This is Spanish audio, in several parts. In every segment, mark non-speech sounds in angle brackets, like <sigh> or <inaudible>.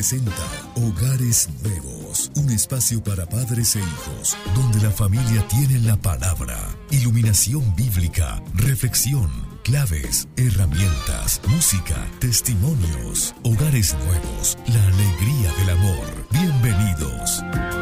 presenta Hogares Nuevos, un espacio para padres e hijos, donde la familia tiene la palabra, iluminación bíblica, reflexión, claves, herramientas, música, testimonios. Hogares Nuevos, la alegría del amor. Bienvenidos.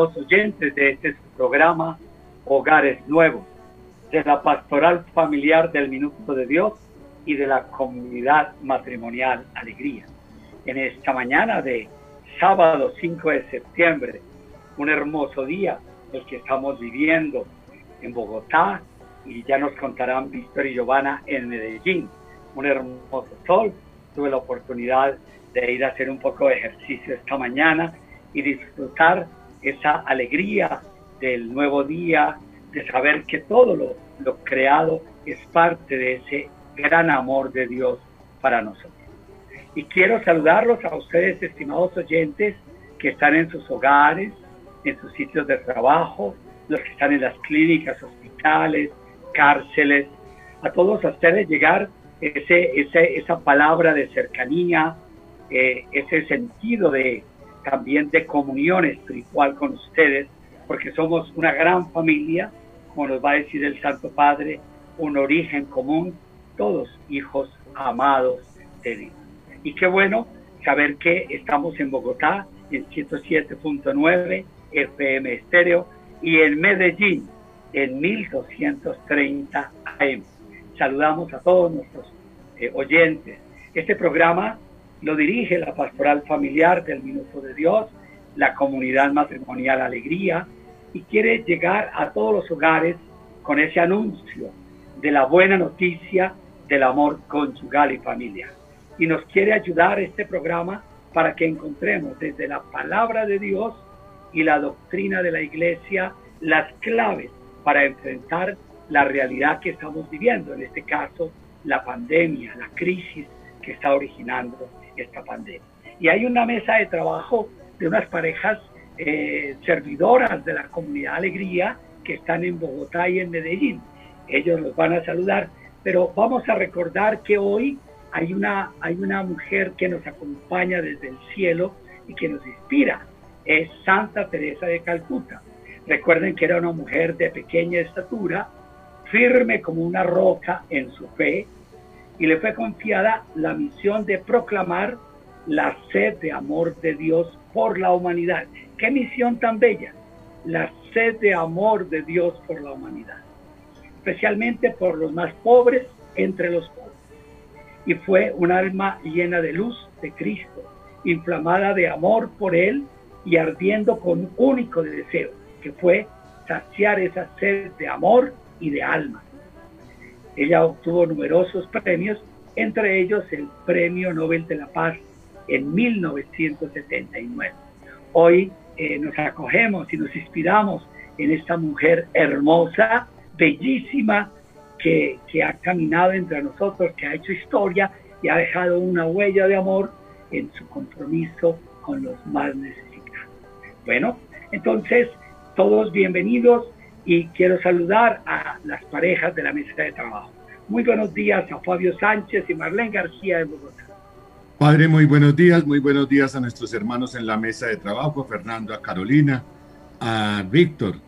Estimados oyentes de este programa Hogares Nuevos, de la Pastoral Familiar del Minuto de Dios y de la Comunidad Matrimonial Alegría. En esta mañana de sábado 5 de septiembre, un hermoso día, el que estamos viviendo en Bogotá, y ya nos contarán Víctor y Giovanna en Medellín. Un hermoso sol, tuve la oportunidad de ir a hacer un poco de ejercicio esta mañana y disfrutar esa alegría del nuevo día, de saber que todo lo, creado es parte de ese gran amor de Dios para nosotros. Y quiero saludarlos a ustedes, estimados oyentes, que están en sus hogares, en sus sitios de trabajo, los que están en las clínicas, hospitales, cárceles, a todos ustedes llegar ese, ese, esa palabra de cercanía, eh, ese sentido de también de comunión espiritual con ustedes, porque somos una gran familia, como nos va a decir el Santo Padre, un origen común, todos hijos amados de Dios. Y qué bueno saber que estamos en Bogotá, en 107.9 FM estéreo, y en Medellín, en 1230 AM. Saludamos a todos nuestros eh, oyentes. Este programa lo dirige la Pastoral Familiar del Minuto de Dios, la Comunidad Matrimonial Alegría, y quiere llegar a todos los hogares con ese anuncio de la buena noticia del amor conyugal y familiar. Y nos quiere ayudar este programa para que encontremos desde la palabra de Dios y la doctrina de la iglesia las claves para enfrentar la realidad que estamos viviendo, en este caso la pandemia, la crisis que está originando esta pandemia. Y hay una mesa de trabajo de unas parejas eh, servidoras de la comunidad Alegría que están en Bogotá y en Medellín. Ellos los van a saludar, pero vamos a recordar que hoy hay una, hay una mujer que nos acompaña desde el cielo y que nos inspira. Es Santa Teresa de Calcuta. Recuerden que era una mujer de pequeña estatura, firme como una roca en su fe, y le fue confiada la misión de proclamar la sed de amor de Dios por la humanidad. ¡Qué misión tan bella! La sed de amor de Dios por la humanidad, especialmente por los más pobres entre los pobres. Y fue un alma llena de luz de Cristo, inflamada de amor por Él y ardiendo con un único deseo, que fue saciar esa sed de amor y de alma ella obtuvo numerosos premios, entre ellos el Premio Nobel de la Paz en 1979. Hoy eh, nos acogemos y nos inspiramos en esta mujer hermosa, bellísima, que, que ha caminado entre nosotros, que ha hecho historia y ha dejado una huella de amor en su compromiso con los más necesitados. Bueno, entonces, todos bienvenidos y quiero saludar a las parejas de la mesa de trabajo. Muy buenos días a Fabio Sánchez y Marlene García de Bogotá. Padre, muy buenos días, muy buenos días a nuestros hermanos en la mesa de trabajo, Fernando, a Carolina, a Víctor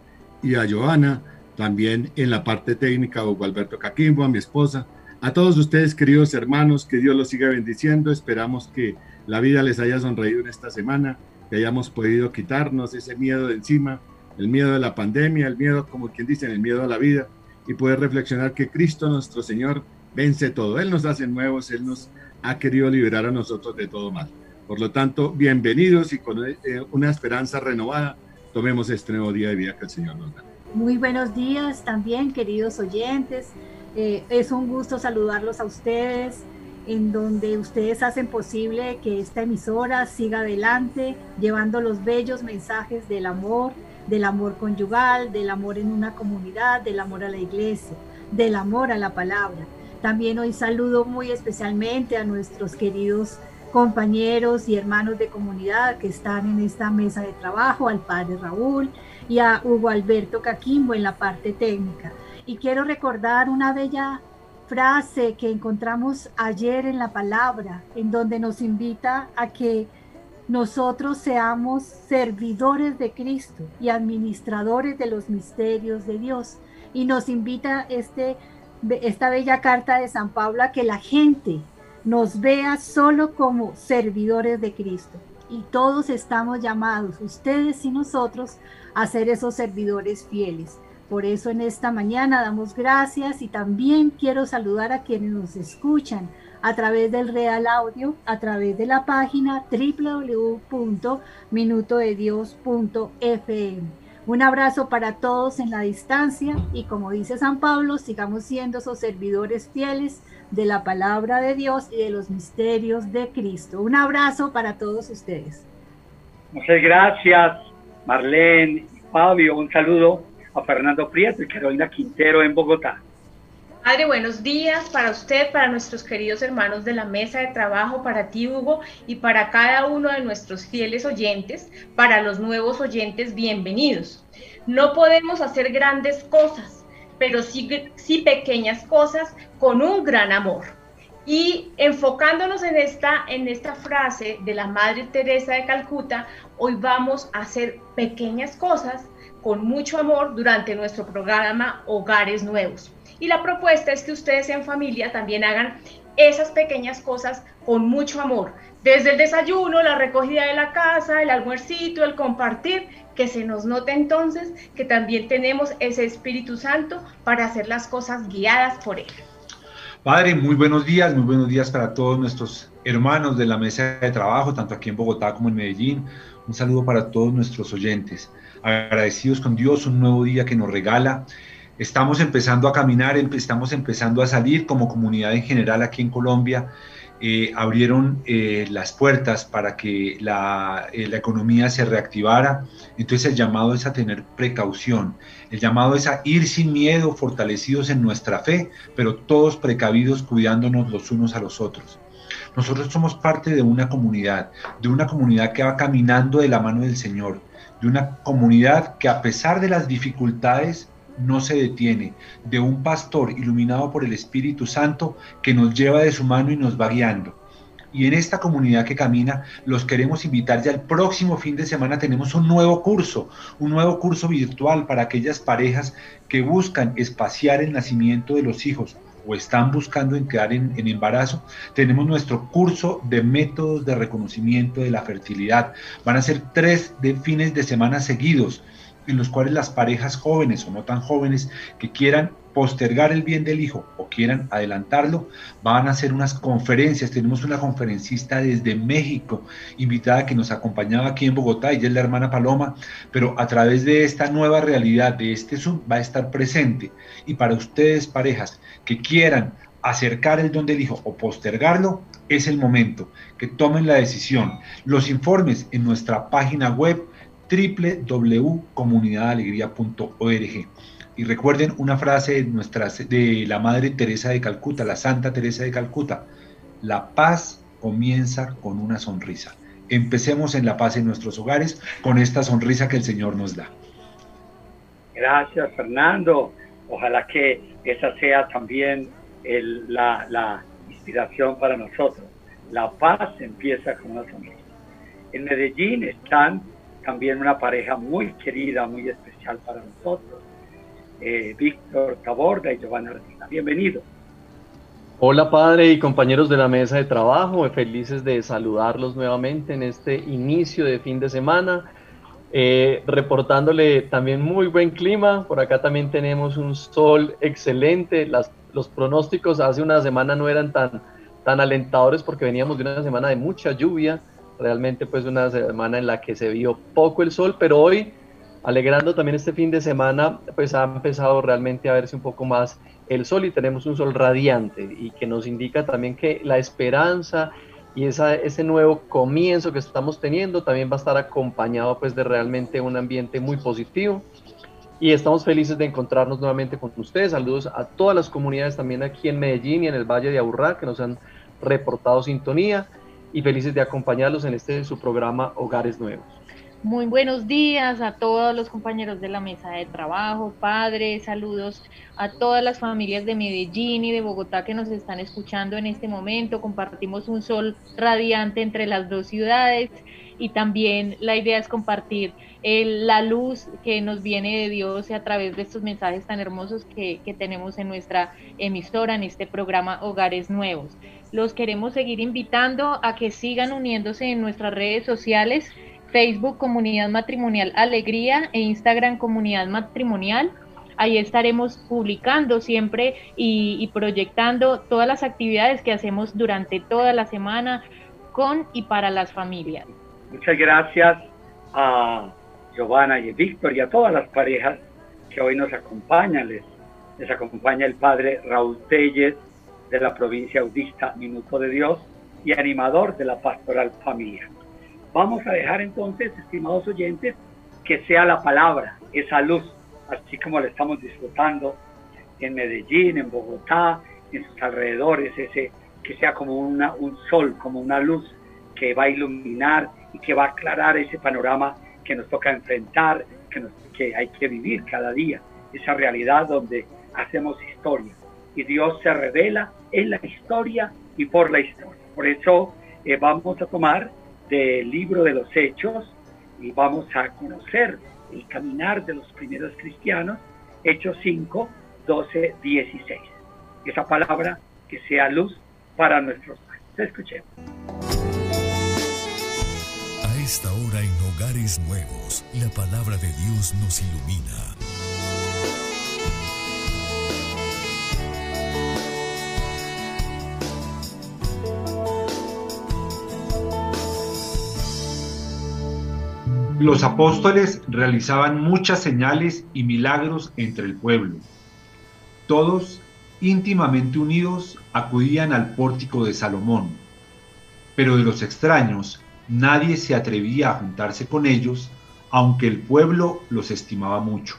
y a Joana, también en la parte técnica, Hugo Alberto Caquimbo, a mi esposa, a todos ustedes, queridos hermanos, que Dios los siga bendiciendo. Esperamos que la vida les haya sonreído en esta semana, que hayamos podido quitarnos ese miedo de encima el miedo de la pandemia, el miedo, como quien dice, el miedo a la vida, y poder reflexionar que Cristo nuestro Señor vence todo. Él nos hace nuevos, Él nos ha querido liberar a nosotros de todo mal. Por lo tanto, bienvenidos y con eh, una esperanza renovada, tomemos este nuevo día de vida que el Señor nos da. Muy buenos días también, queridos oyentes. Eh, es un gusto saludarlos a ustedes, en donde ustedes hacen posible que esta emisora siga adelante, llevando los bellos mensajes del amor, del amor conyugal, del amor en una comunidad, del amor a la iglesia, del amor a la palabra. También hoy saludo muy especialmente a nuestros queridos compañeros y hermanos de comunidad que están en esta mesa de trabajo, al padre Raúl, y a Hugo Alberto Caquimbo en la parte técnica. Y quiero recordar una bella frase que encontramos ayer en la palabra, en donde nos invita a que nosotros seamos servidores de Cristo y administradores de los misterios de Dios. Y nos invita este, esta bella carta de San Pablo a que la gente nos vea solo como servidores de Cristo. Y todos estamos llamados, ustedes y nosotros, a ser esos servidores fieles. Por eso en esta mañana damos gracias y también quiero saludar a quienes nos escuchan a través del Real Audio, a través de la página www.minutodedios.fm. Un abrazo para todos en la distancia y como dice San Pablo, sigamos siendo esos servidores fieles de la palabra de Dios y de los misterios de Cristo. Un abrazo para todos ustedes. Muchas gracias, Marlene Fabio. Un saludo a Fernando Prieto y Carolina Quintero en Bogotá. Padre, buenos días para usted, para nuestros queridos hermanos de la mesa de trabajo, para ti, Hugo, y para cada uno de nuestros fieles oyentes, para los nuevos oyentes, bienvenidos. No podemos hacer grandes cosas, pero sí, sí pequeñas cosas con un gran amor. Y enfocándonos en esta, en esta frase de la Madre Teresa de Calcuta, hoy vamos a hacer pequeñas cosas con mucho amor durante nuestro programa Hogares Nuevos. Y la propuesta es que ustedes en familia también hagan esas pequeñas cosas con mucho amor. Desde el desayuno, la recogida de la casa, el almuercito, el compartir, que se nos note entonces que también tenemos ese Espíritu Santo para hacer las cosas guiadas por Él. Padre, muy buenos días, muy buenos días para todos nuestros hermanos de la mesa de trabajo, tanto aquí en Bogotá como en Medellín. Un saludo para todos nuestros oyentes. Agradecidos con Dios, un nuevo día que nos regala Estamos empezando a caminar, estamos empezando a salir como comunidad en general aquí en Colombia. Eh, abrieron eh, las puertas para que la, eh, la, economía se reactivara. Entonces el llamado es a tener precaución, el llamado es a ir sin miedo, fortalecidos en nuestra fe, pero todos precavidos, cuidándonos los unos a los otros. Nosotros somos parte de una comunidad, de una comunidad que va caminando de la mano del Señor, de una comunidad que a pesar de las dificultades no se detiene, de un pastor iluminado por el Espíritu Santo que nos lleva de su mano y nos va guiando. Y en esta comunidad que camina, los queremos invitar ya el próximo fin de semana. Tenemos un nuevo curso, un nuevo curso virtual para aquellas parejas que buscan espaciar el nacimiento de los hijos o están buscando en quedar en, en, embarazo, tenemos nuestro curso de métodos de reconocimiento de la fertilidad. Van a ser tres de fines de semana seguidos en los cuales las parejas jóvenes o no tan jóvenes que quieran postergar el bien del hijo o quieran adelantarlo, van a hacer unas conferencias. Tenemos una conferencista desde México, invitada que nos acompañaba aquí en Bogotá, ella es la hermana Paloma, pero a través de esta nueva realidad, de este Zoom, va a estar presente. Y para ustedes, parejas, que quieran acercar el don del hijo o postergarlo, es el momento que tomen la decisión. Los informes en nuestra página web www.comunidadalegría.org. Y recuerden una frase de, nuestra, de la Madre Teresa de Calcuta, la Santa Teresa de Calcuta, la paz comienza con una sonrisa. Empecemos en la paz en nuestros hogares con esta sonrisa que el Señor nos da. Gracias, Fernando. Ojalá que esa sea también la, la inspiración para nosotros. La paz empieza con una sonrisa. En Medellín están también una pareja muy querida, muy especial para nosotros, eh, Víctor Taborda y Giovanna Regina. Bienvenido. Hola padre y compañeros de la mesa de trabajo, felices de saludarlos nuevamente en este inicio de fin de semana, eh, reportándole también muy buen clima, por acá también tenemos un sol excelente, los pronósticos hace una semana no eran tan, tan alentadores porque veníamos de una semana de mucha lluvia, realmente pues una semana en la que se vio poco el sol, pero hoy alegrando también este fin de semana, pues ha empezado realmente a verse un poco más el sol y tenemos un sol radiante y que nos indica también que la esperanza y esa, ese nuevo comienzo que estamos teniendo también va a estar acompañado pues de realmente un ambiente muy positivo y estamos felices de encontrarnos nuevamente con ustedes. Saludos a todas las comunidades también aquí en Medellín y en el Valle de Aburrá que nos han reportado sintonía y felices de acompañarlos en este su programa Hogares Nuevos. Muy buenos días a todos los compañeros de la mesa de trabajo, padres, saludos a todas las familias de Medellín y de Bogotá que nos están escuchando en este momento. Compartimos un sol radiante entre las dos ciudades y también la idea es compartir la luz que nos viene de Dios a través de estos mensajes tan hermosos que, que tenemos en nuestra emisora, en este programa Hogares Nuevos. Los queremos seguir invitando a que sigan uniéndose en nuestras redes sociales Facebook Comunidad Matrimonial Alegría e Instagram Comunidad Matrimonial. Ahí estaremos publicando siempre y, proyectando todas las actividades que hacemos durante toda la semana con y para las familias. Muchas gracias a Giovanna y Víctor y a todas las parejas que hoy nos acompañan. Les, les acompaña el padre Raúl Telles de la provincia audista Minuto de Dios y animador de la pastoral familiar. Vamos a dejar entonces, estimados oyentes, que sea la palabra, esa luz, así como la estamos disfrutando en Medellín, en Bogotá, en sus alrededores, ese que sea como una, un sol, como una luz que va a iluminar y que va a aclarar ese panorama que nos toca enfrentar, que, que hay que vivir cada día, esa realidad donde hacemos historia y Dios se revela en la historia y por la historia. Por eso eh, vamos a tomar del libro de los Hechos y vamos a conocer el caminar de los primeros cristianos, Hechos 5, 12, 16. Esa palabra que sea luz para nuestros países. Escuchemos. A esta hora en Hogares Nuevos, la palabra de Dios nos ilumina. Los apóstoles realizaban muchas señales y milagros entre el pueblo. Todos, íntimamente unidos, acudían al pórtico de Salomón. Pero de los extraños, nadie se atrevía a juntarse con ellos, aunque el pueblo los estimaba mucho.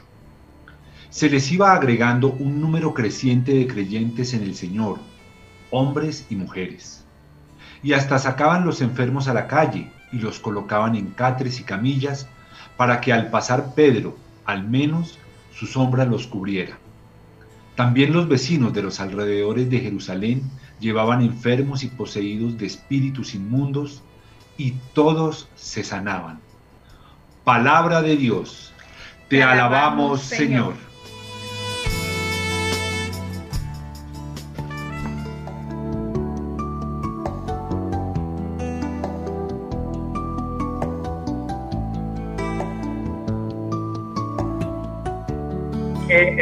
Se les iba agregando un número creciente de creyentes en el Señor, hombres y mujeres. Y hasta sacaban los enfermos a la calle y los colocaban en catres y camillas para que al pasar Pedro, al menos, su sombra los cubriera. También los vecinos de los alrededores de Jerusalén llevaban enfermos y poseídos de espíritus inmundos, y todos se sanaban. Palabra de Dios, te, alabamos, Señor.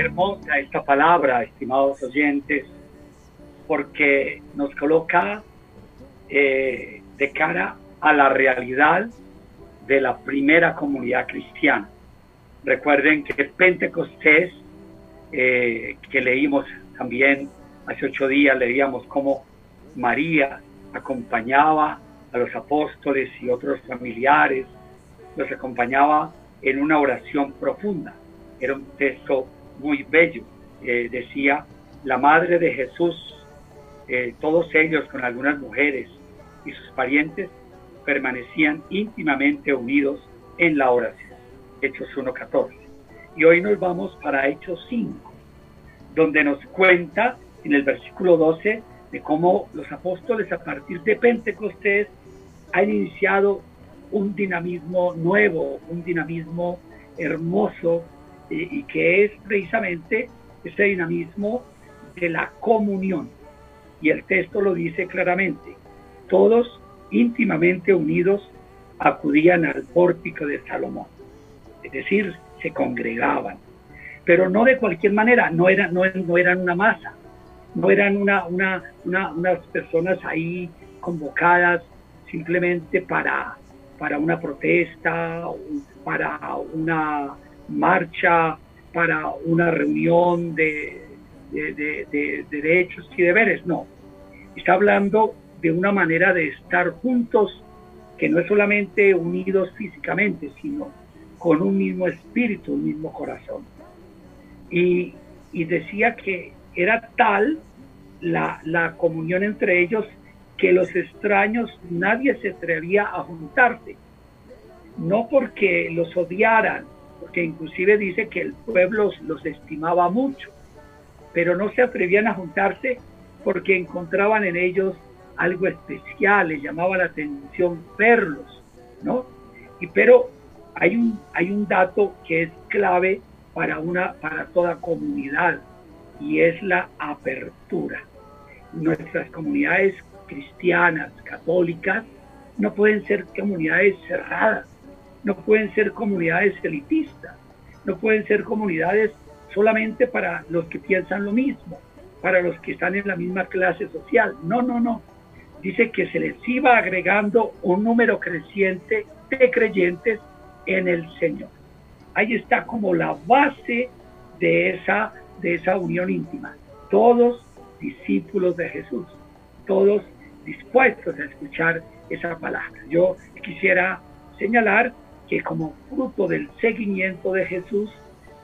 Hermosa esta palabra, estimados oyentes, porque nos coloca eh, de cara a la realidad de la primera comunidad cristiana. Recuerden que Pentecostés, eh, que leímos también hace ocho días, leíamos cómo María acompañaba a los apóstoles y otros familiares, los acompañaba en una oración profunda. Era un texto muy bello. Eh, decía, la madre de Jesús, eh, todos ellos con algunas mujeres y sus parientes permanecían íntimamente unidos en la oración. Hechos 1.14. Y hoy nos vamos para Hechos 5, donde nos cuenta en el versículo 12 de cómo los apóstoles a partir de Pentecostés han iniciado un dinamismo nuevo, un dinamismo hermoso y que es precisamente ese dinamismo de la comunión. Y el texto lo dice claramente, todos íntimamente unidos acudían al pórtico de Salomón, es decir, se congregaban, pero no de cualquier manera, no, eran no, no eran una masa, no eran una, una, unas personas ahí convocadas simplemente para, para una protesta, para una marcha para una reunión de, de, derechos y deberes, no. Está hablando de una manera de estar juntos que no es solamente unidos físicamente, sino con un mismo espíritu, un mismo corazón. Y, y decía que era tal la, la, comunión entre ellos que los extraños nadie se atrevía a juntarse. No porque los odiaran, porque inclusive dice que el pueblo los estimaba mucho, pero no se atrevían a juntarse porque encontraban en ellos algo especial, les llamaba la atención verlos, ¿no? Y pero hay un, hay un dato que es clave para, una, para toda comunidad y es la apertura. Nuestras comunidades cristianas, católicas, no pueden ser comunidades cerradas, no pueden ser comunidades elitistas, no pueden ser comunidades solamente para los que piensan lo mismo, para los que están en la misma clase social. No, no, no. Dice que se les iba agregando un número creciente de creyentes en el Señor. Ahí está como la base de esa, de esa unión íntima. Todos discípulos de Jesús, todos dispuestos a escuchar esa palabra. Yo quisiera señalar que como fruto del seguimiento de Jesús,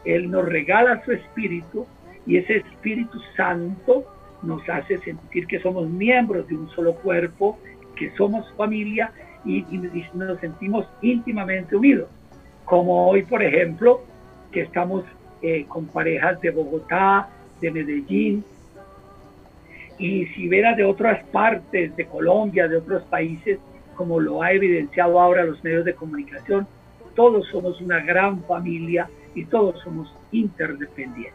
Él nos regala su espíritu y ese Espíritu Santo nos hace sentir que somos miembros de un solo cuerpo, que somos familia y, nos sentimos íntimamente unidos. Como hoy, por ejemplo, que estamos eh, con parejas de Bogotá, de Medellín, y si viera de otras partes de Colombia, de otros países, como lo ha evidenciado ahora los medios de comunicación, todos somos una gran familia y todos somos interdependientes.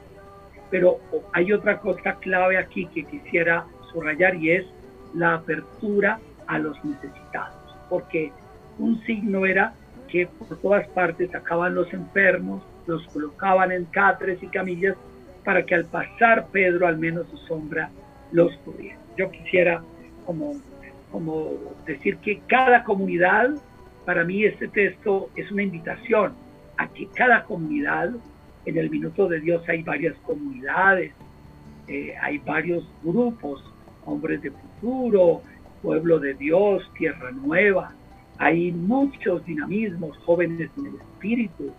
Pero hay otra cosa clave aquí que quisiera subrayar y es la apertura a los necesitados, porque un signo era que por todas partes sacaban los enfermos, los colocaban en catres y camillas para que al pasar Pedro al menos su sombra los cubriera. Yo quisiera como, como decir que cada comunidad para mí este texto es una invitación a que cada comunidad, en el minuto de Dios hay varias comunidades, eh, hay varios grupos, hombres de futuro, pueblo de Dios, tierra nueva, hay muchos dinamismos, jóvenes en el espíritu,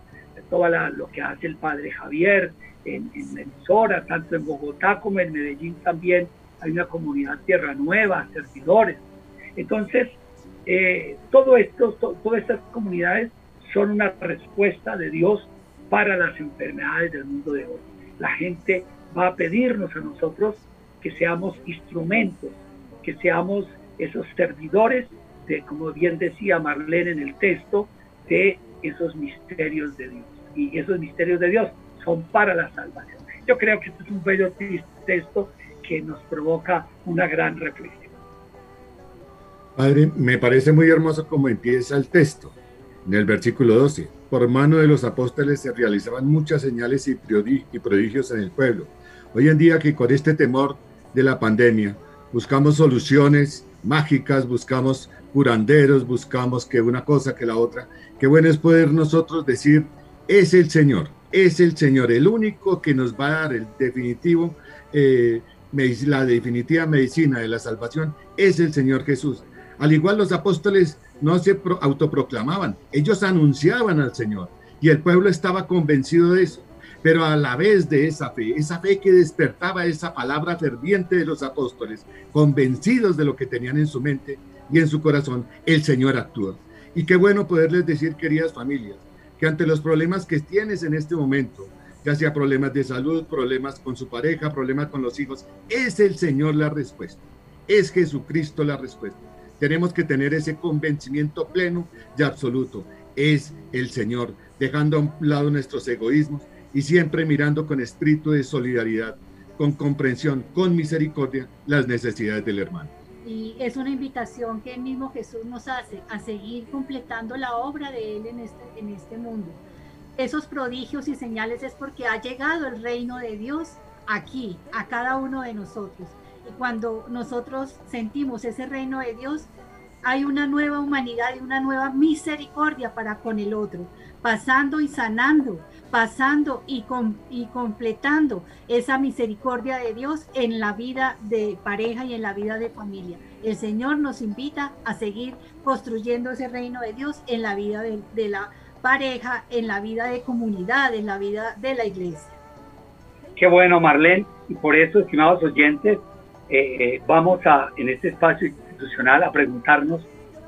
todo lo que hace el padre Javier en, en Sora, tanto en Bogotá como en Medellín también hay una comunidad tierra nueva, servidores. Entonces, eh, todo esto, todas estas comunidades son una respuesta de Dios para las enfermedades del mundo de hoy. La gente va a pedirnos a nosotros que seamos instrumentos, que seamos esos servidores de, como bien decía Marlene en el texto, de esos misterios de Dios. Y esos misterios de Dios son para la salvación. Yo creo que este es un bello texto que nos provoca una gran reflexión. Padre, me parece muy hermoso como empieza el texto, en el versículo 12. Por mano de los apóstoles se realizaban muchas señales y prodigios en el pueblo. Hoy en día que con este temor de la pandemia buscamos soluciones mágicas, buscamos curanderos, buscamos que una cosa que la otra. Qué bueno es poder nosotros decir, es el Señor, es el Señor, el único que nos va a dar el definitivo, eh, la definitiva medicina de la salvación, es el Señor Jesús. Al igual los apóstoles no se autoproclamaban, ellos anunciaban al Señor y el pueblo estaba convencido de eso. Pero a la vez de esa fe, esa fe que despertaba esa palabra ferviente de los apóstoles, convencidos de lo que tenían en su mente y en su corazón, el Señor actuó. Y qué bueno poderles decir, queridas familias, que ante los problemas que tienes en este momento, ya sea problemas de salud, problemas con su pareja, problemas con los hijos, es el Señor la respuesta. Es Jesucristo la respuesta. Tenemos que tener ese convencimiento pleno y absoluto. Es el Señor, dejando a un lado nuestros egoísmos y siempre mirando con espíritu de solidaridad, con comprensión, con misericordia las necesidades del hermano. Y es una invitación que el mismo Jesús nos hace a seguir completando la obra de Él en este, en este mundo. Esos prodigios y señales es porque ha llegado el reino de Dios aquí, a cada uno de nosotros. Y cuando nosotros sentimos ese reino de Dios, hay una nueva humanidad y una nueva misericordia para con el otro, pasando y sanando, pasando y, y completando esa misericordia de Dios en la vida de pareja y en la vida de familia. El Señor nos invita a seguir construyendo ese reino de Dios en la vida de, de la pareja, en la vida de comunidad, en la vida de la iglesia. Qué bueno, Marlene. Y por eso, estimados oyentes, eh, eh, vamos a, en este espacio institucional, a preguntarnos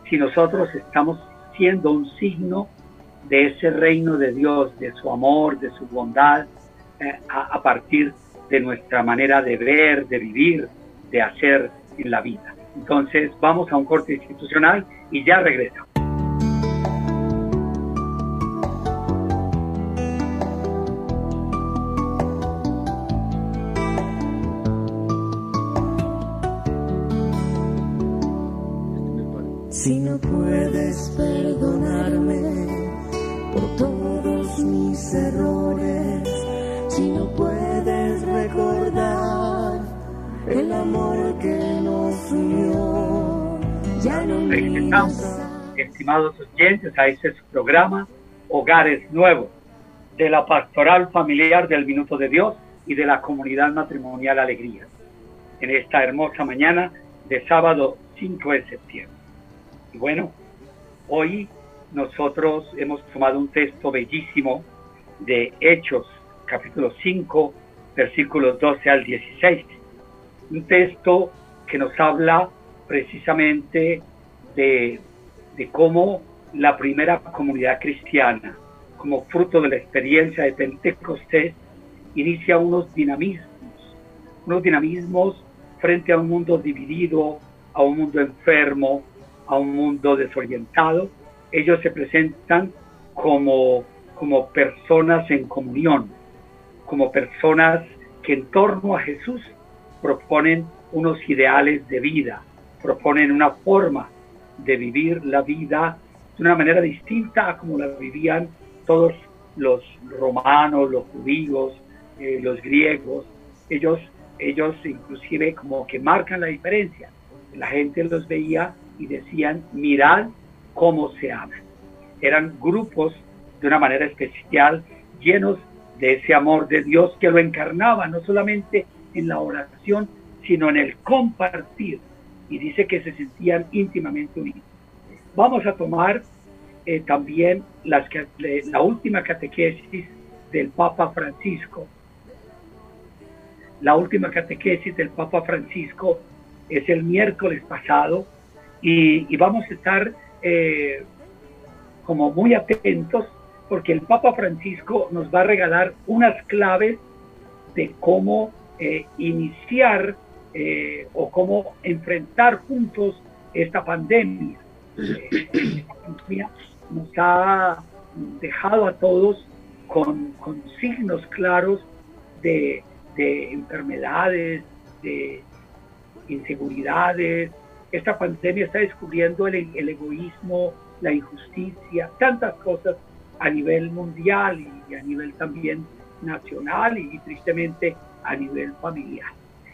si nosotros estamos siendo un signo de ese reino de Dios, de su amor, de su bondad, eh, a, a partir de nuestra manera de ver, de vivir, de hacer en la vida. Entonces, vamos a un corte institucional y ya regresamos. No puedes perdonarme por todos mis errores, si no puedes recordar el amor que nos unió, ya no Regresamos, estimados oyentes, a este programa Hogares Nuevos de la Pastoral Familiar del Minuto de Dios y de la Comunidad Matrimonial Alegría. En esta hermosa mañana de sábado 5 de septiembre. Bueno, hoy nosotros hemos tomado un texto bellísimo de Hechos, capítulo 5, versículos 12 al 16. Un texto que nos habla precisamente de, de cómo la primera comunidad cristiana, como fruto de la experiencia de Pentecostés, inicia unos dinamismos, unos dinamismos frente a un mundo dividido, a un mundo enfermo, a un mundo desorientado. Ellos se presentan como, como personas en comunión, como personas que en torno a Jesús proponen unos ideales de vida, proponen una forma de vivir la vida de una manera distinta a como la vivían todos los romanos, los judíos, eh, los griegos. Ellos, ellos inclusive como que marcan la diferencia. La gente los veía y decían, mirad cómo se aman. Eran grupos de una manera especial, llenos de ese amor de Dios que lo encarnaba, no solamente en la oración, sino en el compartir. Y dice que se sentían íntimamente unidos. Vamos a tomar eh, también las, la última catequesis del Papa Francisco. La última catequesis del Papa Francisco es el miércoles pasado y, vamos a estar eh, como muy atentos porque el Papa Francisco nos va a regalar unas claves de cómo eh, iniciar eh, o cómo enfrentar juntos esta pandemia. esta pandemia nos ha dejado a todos con, con signos claros de enfermedades, de inseguridades, esta pandemia está descubriendo el, egoísmo, la injusticia, tantas cosas a nivel mundial y a nivel también nacional y, tristemente a nivel familiar.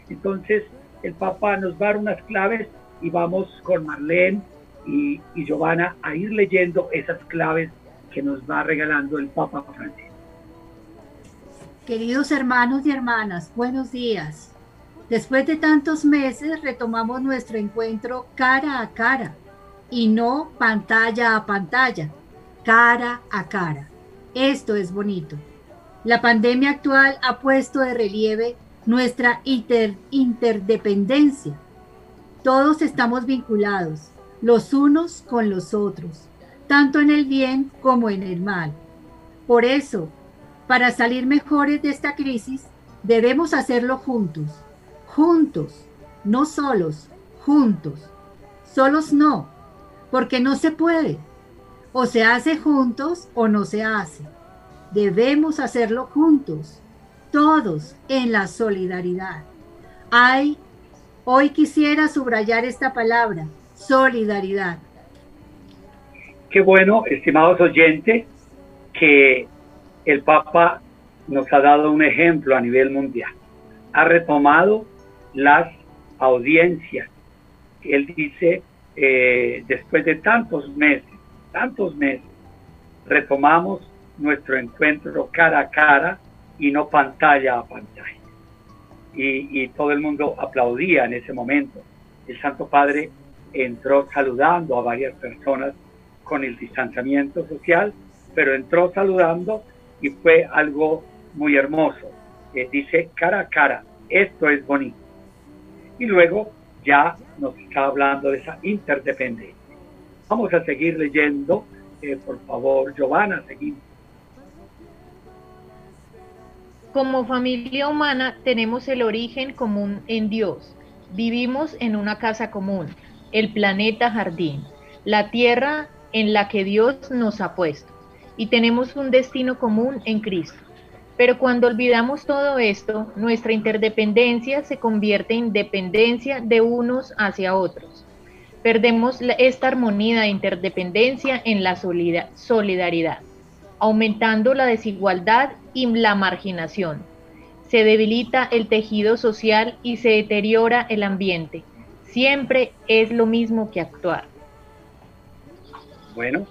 Entonces, el Papa nos va a dar unas claves y vamos con Marlene y, y Giovanna a ir leyendo esas claves que nos va regalando el Papa Francisco. Queridos hermanos y hermanas, buenos días. Después de tantos meses retomamos nuestro encuentro cara a cara y no pantalla a pantalla, cara a cara. Esto es bonito. La pandemia actual ha puesto de relieve nuestra interdependencia. Todos estamos vinculados, los unos con los otros, tanto en el bien como en el mal. Por eso, para salir mejores de esta crisis, debemos hacerlo juntos juntos, no solos, juntos. Solos no, porque no se puede. O se hace juntos o no se hace. Debemos hacerlo juntos, todos en la solidaridad. Ay, hoy quisiera subrayar esta palabra, solidaridad. Qué bueno, estimados oyentes, que el Papa nos ha dado un ejemplo a nivel mundial. Ha retomado las audiencias. Él dice eh, después de tantos meses, tantos meses, retomamos nuestro encuentro cara a cara y no pantalla a pantalla. Y, todo el mundo aplaudía en ese momento. El Santo Padre entró saludando a varias personas con el distanciamiento social, pero entró saludando y fue algo muy hermoso. Eh, dice cara a cara, esto es bonito. Y luego ya nos está hablando de esa interdependencia. Vamos a seguir leyendo, eh, por favor, Giovanna, seguimos. Como familia humana tenemos el origen común en Dios. Vivimos en una casa común, el planeta jardín, la tierra en la que Dios nos ha puesto. Y tenemos un destino común en Cristo. Pero cuando olvidamos todo esto, nuestra interdependencia se convierte en dependencia de unos hacia otros. Perdemos esta armonía de interdependencia en la solidaridad, aumentando la desigualdad y la marginación. Se debilita el tejido social y se deteriora el ambiente. Siempre es lo mismo que actuar. Bueno,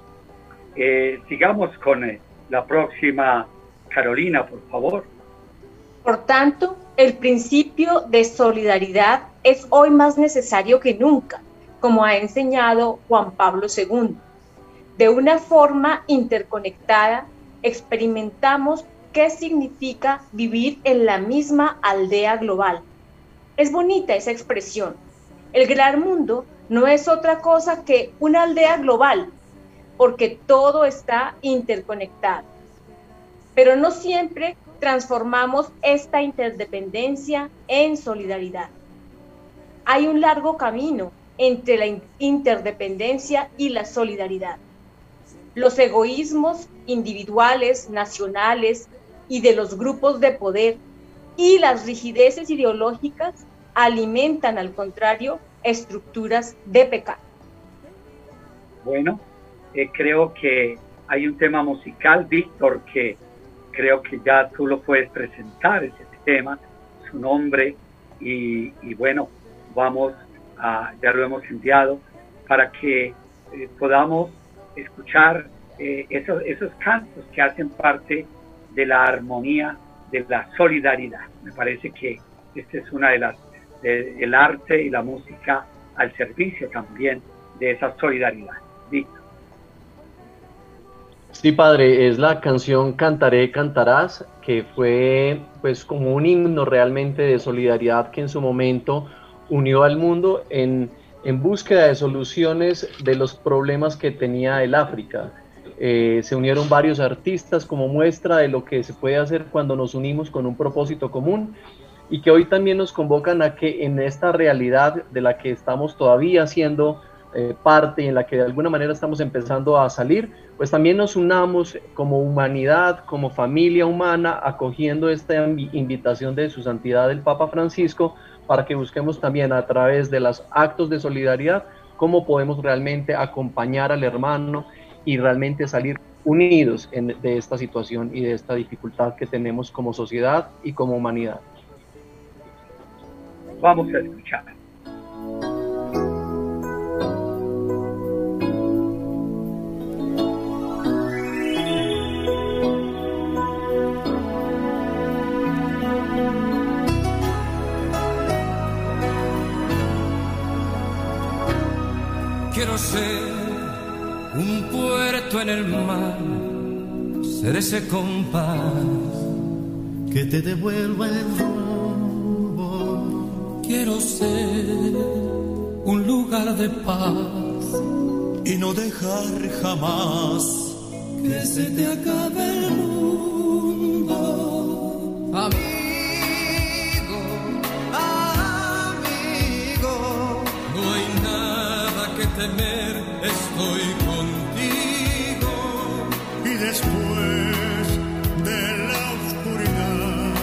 eh, sigamos con eh, la próxima. Carolina, por favor. Por tanto, el principio de solidaridad es hoy más necesario que nunca, como ha enseñado Juan Pablo II. De una forma interconectada, experimentamos qué significa vivir en la misma aldea global. Es bonita esa expresión. El gran mundo no es otra cosa que una aldea global porque todo está interconectado. Pero no siempre transformamos esta interdependencia en solidaridad. Hay un largo camino entre la interdependencia y la solidaridad. Los egoísmos individuales, nacionales y de los grupos de poder y las rigideces ideológicas alimentan, al contrario, estructuras de pecado. Bueno, eh, creo que hay un tema musical, Víctor, que creo que ya tú lo puedes presentar, ese tema, su nombre, y, bueno, vamos a, ya lo hemos enviado, para que eh, podamos escuchar eh, esos, esos cantos que hacen parte de la armonía, de la solidaridad. Me parece que esta es una de las, el arte y la música al servicio también de esa solidaridad. Sí, padre, es la canción Cantaré, Cantarás, que fue pues como un himno realmente de solidaridad que en su momento unió al mundo en, en búsqueda de soluciones de los problemas que tenía el África. Eh, se unieron varios artistas como muestra de lo que se puede hacer cuando nos unimos con un propósito común y que hoy también nos convocan a que en esta realidad de la que estamos todavía siendo eh, parte en la que de alguna manera estamos empezando a salir, pues también nos unamos como humanidad, como familia humana, acogiendo esta invitación de su santidad el Papa Francisco para que busquemos también a través de los actos de solidaridad cómo podemos realmente acompañar al hermano y realmente salir unidos de esta situación y de esta dificultad que tenemos como sociedad y como humanidad. Vamos a escuchar. Ser un puerto en el mar, ser ese compás que te devuelva el rumbo. Quiero ser un lugar de paz y no dejar jamás que se te acabe el mundo. Estoy contigo. Y después de la oscuridad,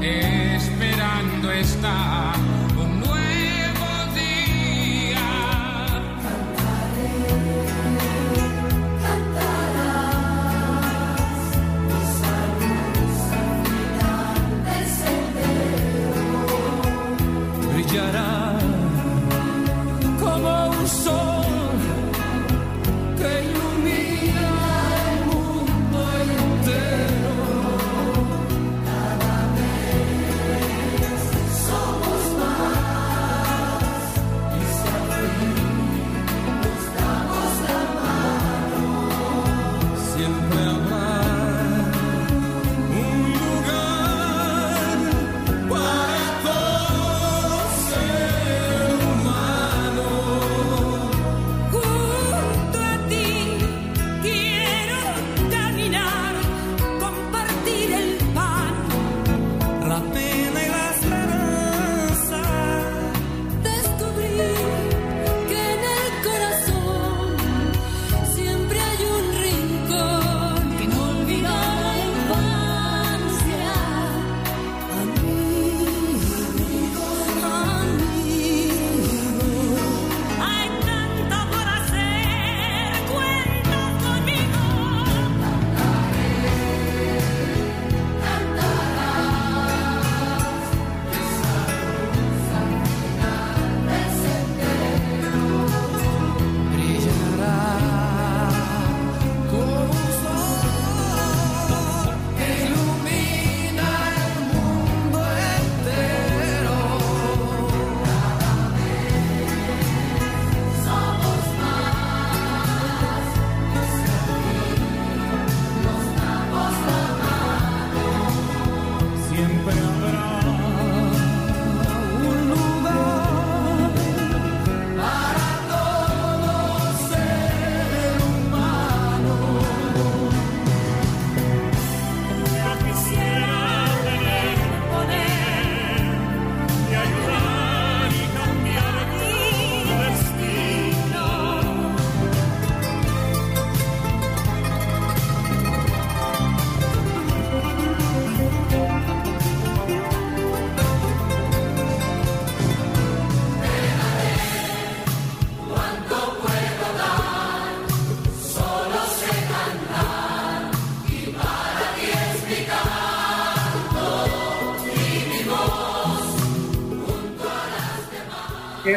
esperando está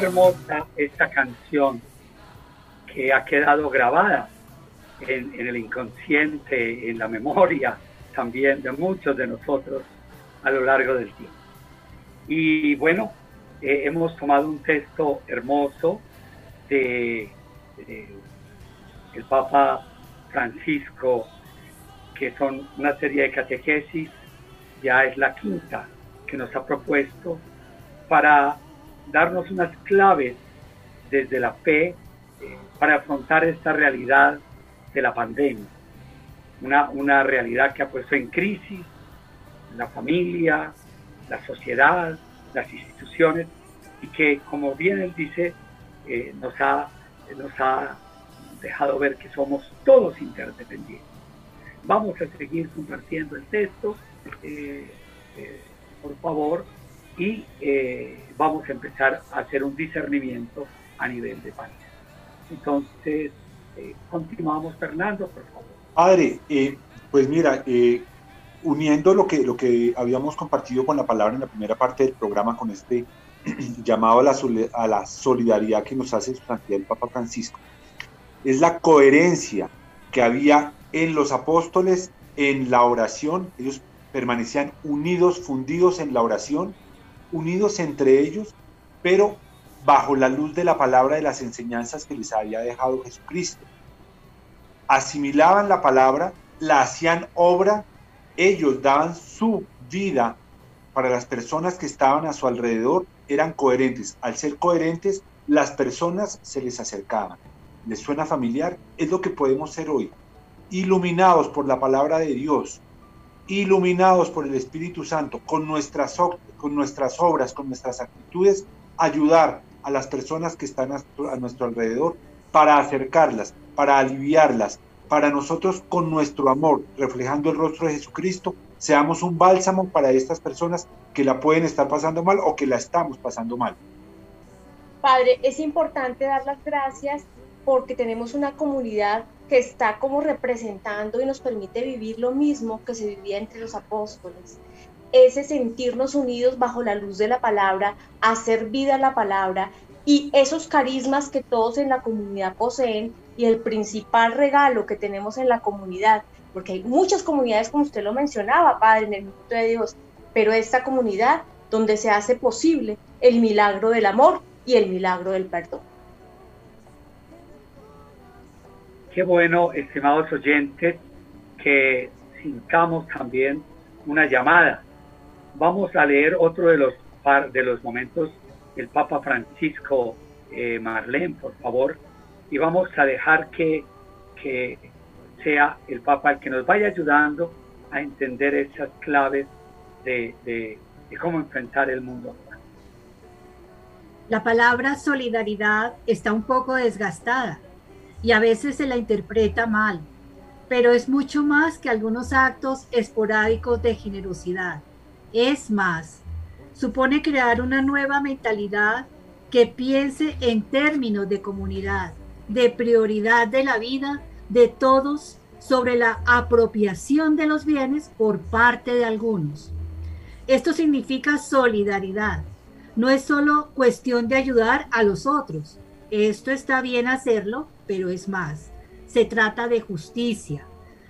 hermosa esta canción que ha quedado grabada en, en el inconsciente, en la memoria también de muchos de nosotros a lo largo del tiempo. Y bueno, eh, hemos tomado un texto hermoso de, de el Papa Francisco, que son una serie de catequesis, ya es la quinta que nos ha propuesto para darnos unas claves desde la fe eh, para afrontar esta realidad de la pandemia. Una, una realidad que ha puesto en crisis la familia, la sociedad, las instituciones y que, como bien él dice, eh, nos, ha, nos ha dejado ver que somos todos interdependientes. Vamos a seguir compartiendo el texto, eh, por favor, y eh, vamos a empezar a hacer un discernimiento a nivel de país. Entonces, eh, continuamos, Fernando, por favor. Padre, eh, pues mira, eh, uniendo lo que, lo que habíamos compartido con la palabra en la primera parte del programa, con este <clears throat> llamado a la, a la solidaridad que nos hace su santidad el Papa Francisco, es la coherencia que había en los apóstoles en la oración. Ellos permanecían unidos, fundidos en la oración, unidos entre ellos, pero bajo la luz de la palabra de las enseñanzas que les había dejado Jesucristo asimilaban la palabra, la hacían obra, ellos daban su vida para las personas que estaban a su alrededor, eran coherentes. Al ser coherentes, las personas se les acercaban. ¿Les suena familiar? Es lo que podemos ser hoy. Iluminados por la palabra de Dios, iluminados por el Espíritu Santo, con nuestras, con nuestras obras, con nuestras actitudes, ayudar a las personas que están a, a nuestro alrededor para acercarlas, para aliviarlas, para nosotros con nuestro amor, reflejando el rostro de Jesucristo, seamos un bálsamo para estas personas que la pueden estar pasando mal o que la estamos pasando mal. Padre, es importante dar las gracias porque tenemos una comunidad que está como representando y nos permite vivir lo mismo que se vivía entre los apóstoles. Ese sentirnos unidos bajo la luz de la palabra, hacer vida a la palabra y esos carismas que todos en la comunidad poseen y el principal regalo que tenemos en la comunidad, porque hay muchas comunidades como usted lo mencionaba, Padre, en el minuto de Dios, pero esta comunidad donde se hace posible el milagro del amor y el milagro del perdón. Qué bueno, estimados oyentes, que sintamos también una llamada. Vamos a leer otro de los, par, de los momentos del Papa Francisco eh, por favor, y vamos a dejar que, que sea el Papa el que nos vaya ayudando a entender esas claves de, de, de cómo enfrentar el mundo. La palabra solidaridad está un poco desgastada y a veces se la interpreta mal, pero es mucho más que algunos actos esporádicos de generosidad. Es más, supone crear una nueva mentalidad que piense en términos de comunidad, de prioridad de la vida de todos sobre la apropiación de los bienes por parte de algunos. Esto significa solidaridad. No es solo cuestión de ayudar a los otros. Esto está bien hacerlo, pero es más. Se trata de justicia.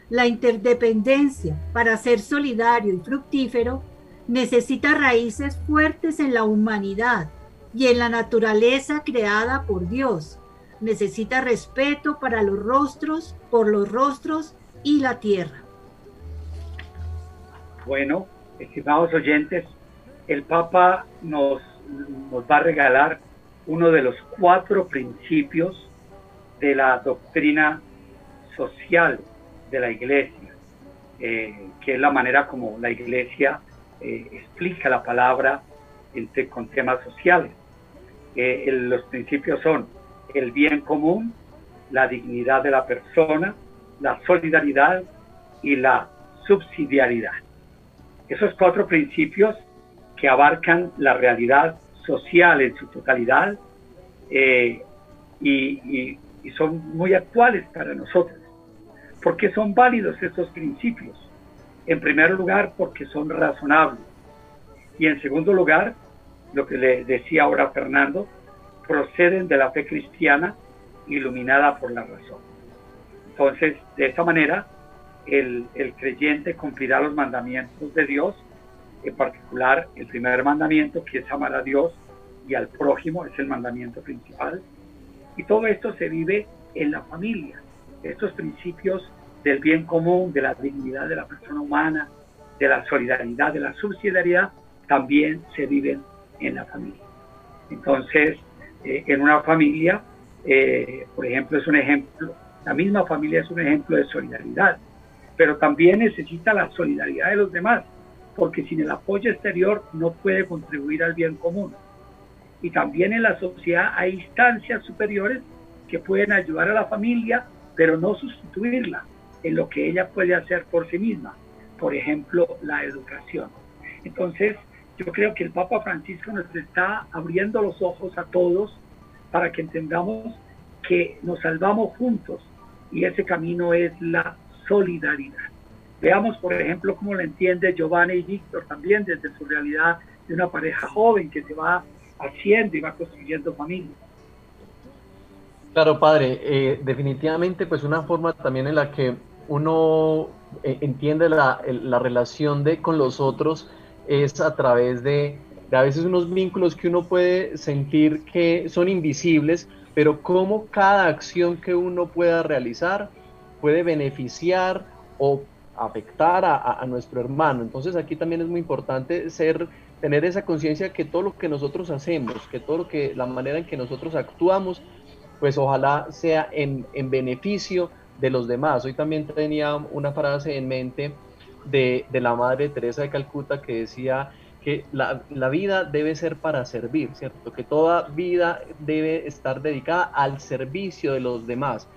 La interdependencia para ser solidario y fructífero necesita raíces fuertes en la humanidad y en la naturaleza creada por Dios. Necesita respeto para los rostros, por los rostros y la tierra. Bueno, estimados oyentes, el Papa nos, nos va a regalar uno de los cuatro principios de la doctrina social de la Iglesia, eh, que es la manera como la Iglesia eh, explica la palabra entre, con temas sociales. Eh, los principios son el bien común, la dignidad de la persona, la solidaridad y la subsidiariedad. Esos cuatro principios que abarcan la realidad social en su totalidad eh, y, y son muy actuales para nosotros. ¿Por qué son válidos estos principios? En primer lugar, porque son razonables. Y en segundo lugar, lo que le decía ahora Fernando, proceden de la fe cristiana iluminada por la razón. Entonces, de esta manera, el, el creyente cumplirá los mandamientos de Dios, en particular el primer mandamiento, que es amar a Dios y al prójimo, es el mandamiento principal. Y todo esto se vive en la familia. Estos principios del bien común, de la dignidad de la persona humana, de la solidaridad, de la subsidiariedad, también se viven en la familia. Entonces, eh, en una familia, eh, por ejemplo, es un ejemplo, la misma familia es un ejemplo de solidaridad, pero también necesita la solidaridad de los demás, porque sin el apoyo exterior no puede contribuir al bien común. Y también en la sociedad hay instancias superiores que pueden ayudar a la familia, pero no sustituirla en lo que ella puede hacer por sí misma. Por ejemplo, la educación. Entonces, yo creo que el Papa Francisco nos está abriendo los ojos a todos para que entendamos que nos salvamos juntos y ese camino es la solidaridad. Veamos, por ejemplo, cómo lo entiende Giovanni y Víctor también desde su realidad de una pareja joven que se va haciendo y va construyendo familia. Claro, padre, eh, definitivamente pues una forma también en la que uno eh, entiende la, la, relación de con los otros es a través de, a veces unos vínculos que uno puede sentir que son invisibles, pero cómo cada acción que uno pueda realizar puede beneficiar o afectar a, nuestro hermano. Entonces aquí también es muy importante ser, tener esa conciencia que todo lo que nosotros hacemos, que todo lo que, la manera en que nosotros actuamos, pues ojalá sea en, en beneficio de los demás. Hoy también tenía una frase en mente de, de la Madre Teresa de Calcuta que decía que la, la, vida debe ser para servir, ¿cierto? Que toda vida debe estar dedicada al servicio de los demás.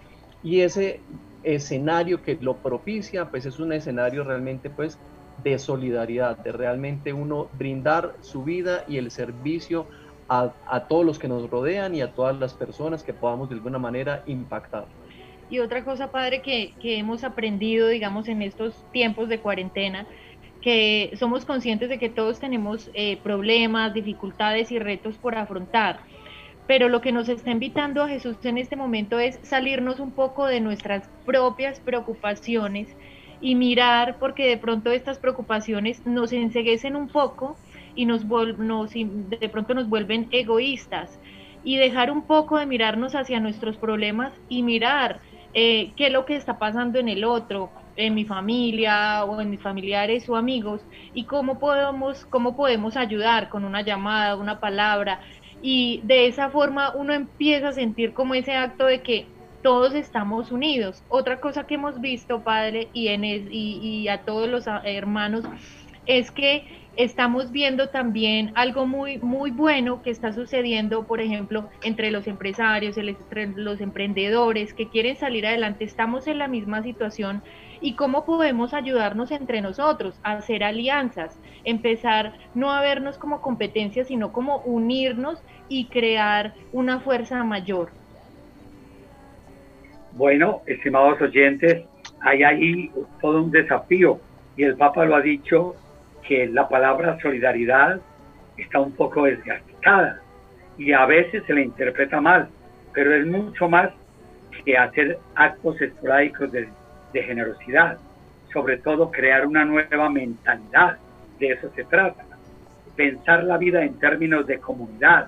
Y ese escenario que lo propicia, pues es un escenario realmente, pues, de solidaridad, de realmente uno brindar su vida y el servicio a, a todos los que nos rodean y a todas las personas que podamos de alguna manera impactar. Y otra cosa, padre, que, que hemos aprendido, digamos, en estos tiempos de cuarentena, que somos conscientes de que todos tenemos eh, problemas, dificultades y retos por afrontar. Pero lo que nos está invitando a Jesús en este momento es salirnos un poco de nuestras propias preocupaciones y mirar, porque de pronto estas preocupaciones nos enseguecen un poco y nos, nos de pronto nos vuelven egoístas y dejar un poco de mirarnos hacia nuestros problemas y mirar eh, qué es lo que está pasando en el otro, en mi familia o en mis familiares o amigos y cómo podemos, cómo podemos ayudar con una llamada, una palabra. Y de esa forma uno empieza a sentir como ese acto de que todos estamos unidos. Otra cosa que hemos visto, Padre, y, en y, a todos los a- hermanos, es que estamos viendo también algo muy, muy bueno que está sucediendo, por ejemplo, entre los empresarios, entre los emprendedores que quieren salir adelante. Estamos en la misma situación y cómo podemos ayudarnos entre nosotros, hacer alianzas, empezar no a vernos como competencia, sino como unirnos y crear una fuerza mayor. Bueno, estimados oyentes, hay ahí todo un desafío y el Papa lo ha dicho que la palabra solidaridad está un poco desgastada y a veces se le interpreta mal, pero es mucho más que hacer actos esporádicos de, de generosidad, sobre todo crear una nueva mentalidad, de eso se trata, pensar la vida en términos de comunidad,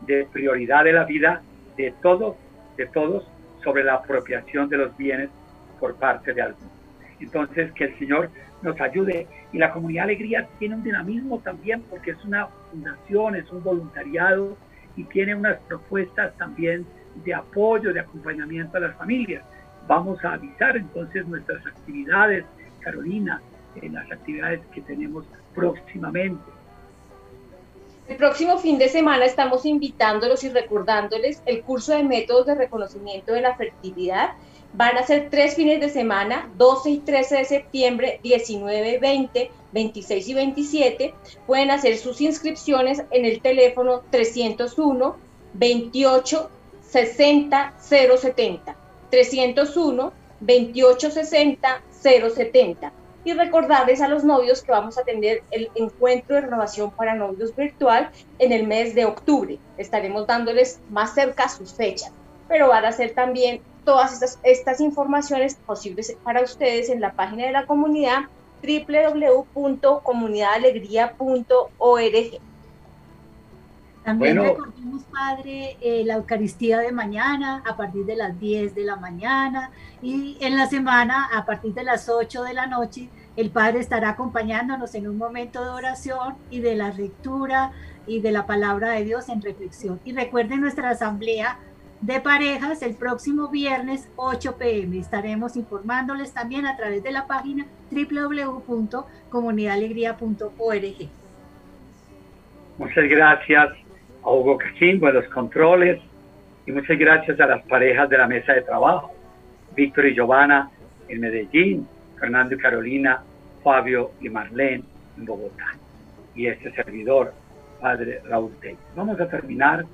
de prioridad de la vida de todos, de todos sobre la apropiación de los bienes por parte de algunos. Entonces, que el Señor nos ayude. Y la comunidad Alegría tiene un dinamismo también porque es una fundación, es un voluntariado y tiene unas propuestas también de apoyo, de acompañamiento a las familias. Vamos a avisar entonces nuestras actividades, Carolina, en las actividades que tenemos próximamente. El próximo fin de semana estamos invitándolos y recordándoles el curso de métodos de reconocimiento de la fertilidad. Van a ser tres fines de semana, 12 y 13 de septiembre, 19, 20, 26 y 27. Pueden hacer sus inscripciones en el teléfono 301 28 60 070. 301 28 60 070 y recordarles a los novios que vamos a tener el encuentro de renovación para novios virtual en el mes de octubre. Estaremos dándoles más cerca sus fechas, pero van a ser también todas estas, estas informaciones posibles para ustedes en la página de la comunidad www.comunidadalegría.org. También Bueno. recordemos, Padre, eh, la Eucaristía de mañana a partir de las 10 de la mañana y en la semana a partir de las 8 de la noche el Padre estará acompañándonos en un momento de oración y de la lectura y de la palabra de Dios en reflexión. Y recuerden nuestra asamblea de parejas el próximo viernes 8 pm. Estaremos informándoles también a través de la página www.comunidadalegría.org. Muchas gracias a Hugo Cachimbo en los controles. Y muchas gracias a las parejas de la mesa de trabajo, Víctor y Giovanna en Medellín, Fernando y Carolina, Fabio y Marlene en Bogotá. Y este servidor, Padre Raúl Tey. Vamos a terminar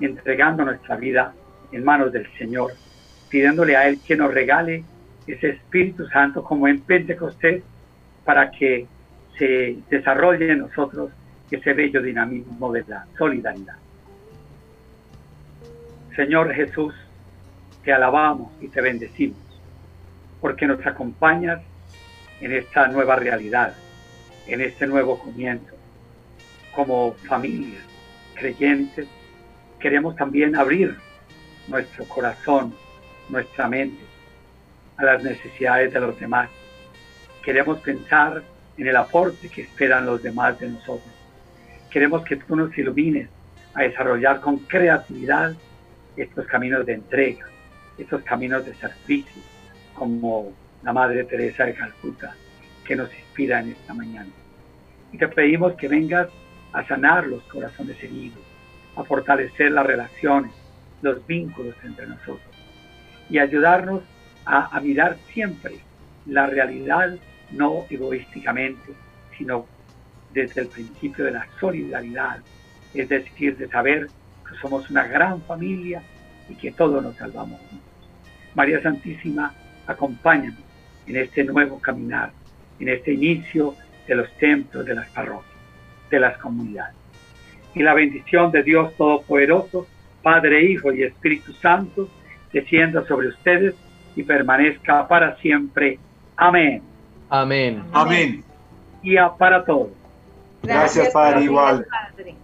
entregando nuestra vida en manos del Señor, pidiéndole a Él que nos regale ese Espíritu Santo como en Pentecostés para que se desarrolle en nosotros ese bello dinamismo de la solidaridad. Señor Jesús, te alabamos y te bendecimos porque nos acompañas en esta nueva realidad, en este nuevo comienzo. Como familia, creyentes, queremos también abrir nuestro corazón, nuestra mente a las necesidades de los demás. Queremos pensar en el aporte que esperan los demás de nosotros. Queremos que tú nos ilumines a desarrollar con creatividad estos caminos de entrega, estos caminos de servicio, como la Madre Teresa de Calcuta, que nos inspira en esta mañana. Y te pedimos que vengas a sanar los corazones heridos, a fortalecer las relaciones, los vínculos entre nosotros y ayudarnos a, a mirar siempre la realidad no egoísticamente, sino desde el principio de la solidaridad, es decir, de saber que somos una gran familia y que todos nos salvamos juntos. María Santísima, acompáñanos en este nuevo caminar, en este inicio de los templos, de las parroquias, de las comunidades. Y la bendición de Dios Todopoderoso, Padre, Hijo y Espíritu Santo, descienda sobre ustedes y permanezca para siempre. Amén. Amén. Amén. Y a- para todos. Gracias, Padre, igual. Padre.